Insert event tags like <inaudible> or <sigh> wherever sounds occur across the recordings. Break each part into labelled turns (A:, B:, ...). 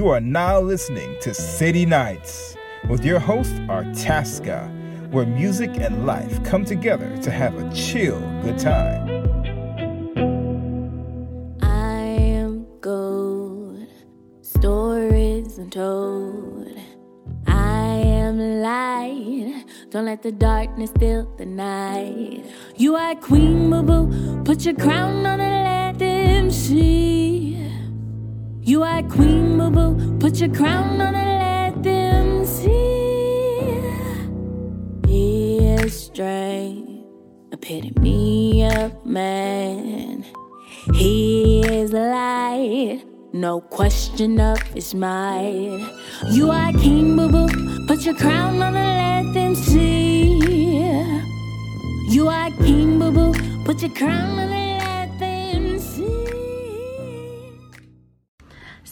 A: You are now listening to City Nights with your host, Artasca, where music and life come together to have a chill good time.
B: I am gold, stories untold. I am light, don't let the darkness fill the night. You are queen, boo boo, put your crown on and let them see. You are queen, boo boo, put your crown on and let them see. He is strength, epitome of man. He is light, no question of his might. You are king, boo boo, put your crown on and let them see. You are king, boo boo, put your crown on and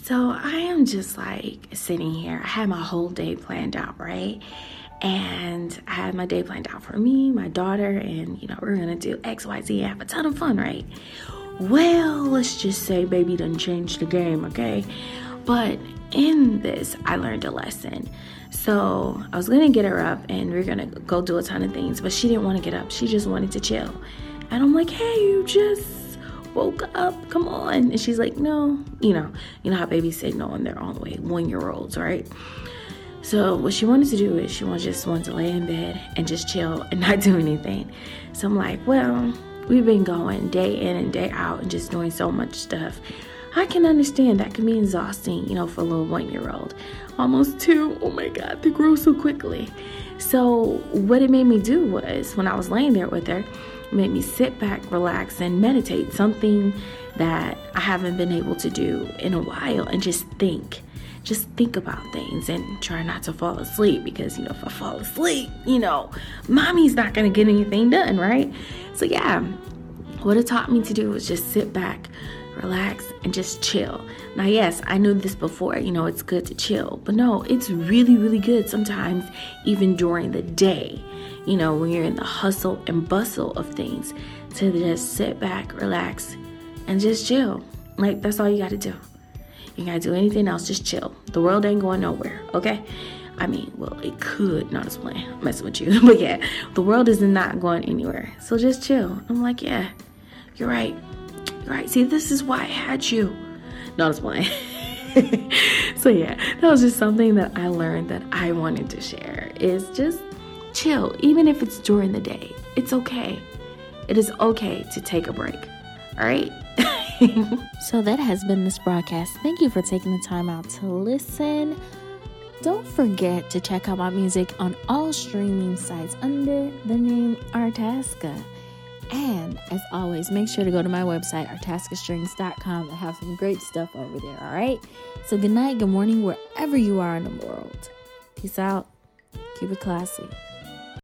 C: So I am just like sitting here. I had my whole day planned out, right? And I had my day planned out for me, my daughter, and you know, we're gonna do X, Y, Z, have a ton of fun, right? Well, let's just say baby done changed the game, okay? But in this, I learned a lesson. So I was gonna get her up and we are gonna go do a ton of things, but she didn't wanna get up. She just wanted to chill. And I'm like, hey, you just woke up, come on. And she's like, no, you know, you know how babies say no on their own way, one year olds, right? So what she wanted to do is she just wanted to lay in bed and just chill and <laughs> not do anything. So I'm like, well, we've been going day in and day out and just doing so much stuff. I can understand that can be exhausting, you know, for a little one year old. Almost two. Oh my God, they grow so quickly. So what it made me do was when I was laying there with her, made me sit back, relax, and meditate. Something that I haven't been able to do in a while and just think just think about things and try not to fall asleep because you know if I fall asleep, you know, mommy's not gonna get anything done, right? So yeah, what it taught me to do was just sit back, relax, and just chill. Now, yes, I knew this before, you know, it's good to chill, but no, it's really, really good sometimes, even during the day, you know, when you're in the hustle and bustle of things, to just sit back, relax, and just chill. Like, that's all you gotta do. You gotta do anything else, just chill. The world ain't going nowhere, okay? I mean, well, it could, not as playing, <laughs> I'm messing with you. <laughs> But yeah, the world is not going anywhere. So just chill. I'm like, yeah, you're right. Right. See, this is why I had you. Not as playing. <laughs> so yeah, that was just something that I learned that I wanted to share is just chill, even if it's during the day. It's okay. It is okay to take a break. All right? <laughs>
B: So that has been this broadcast. Thank you for taking the time out to listen. Don't forget to check out my music on all streaming sites under the name Artasca. And as always, make sure to go to my website, artascastrings.com. I have some great stuff over there, all right? So, good night, good morning, wherever you are in the world. Peace out. Keep it classy.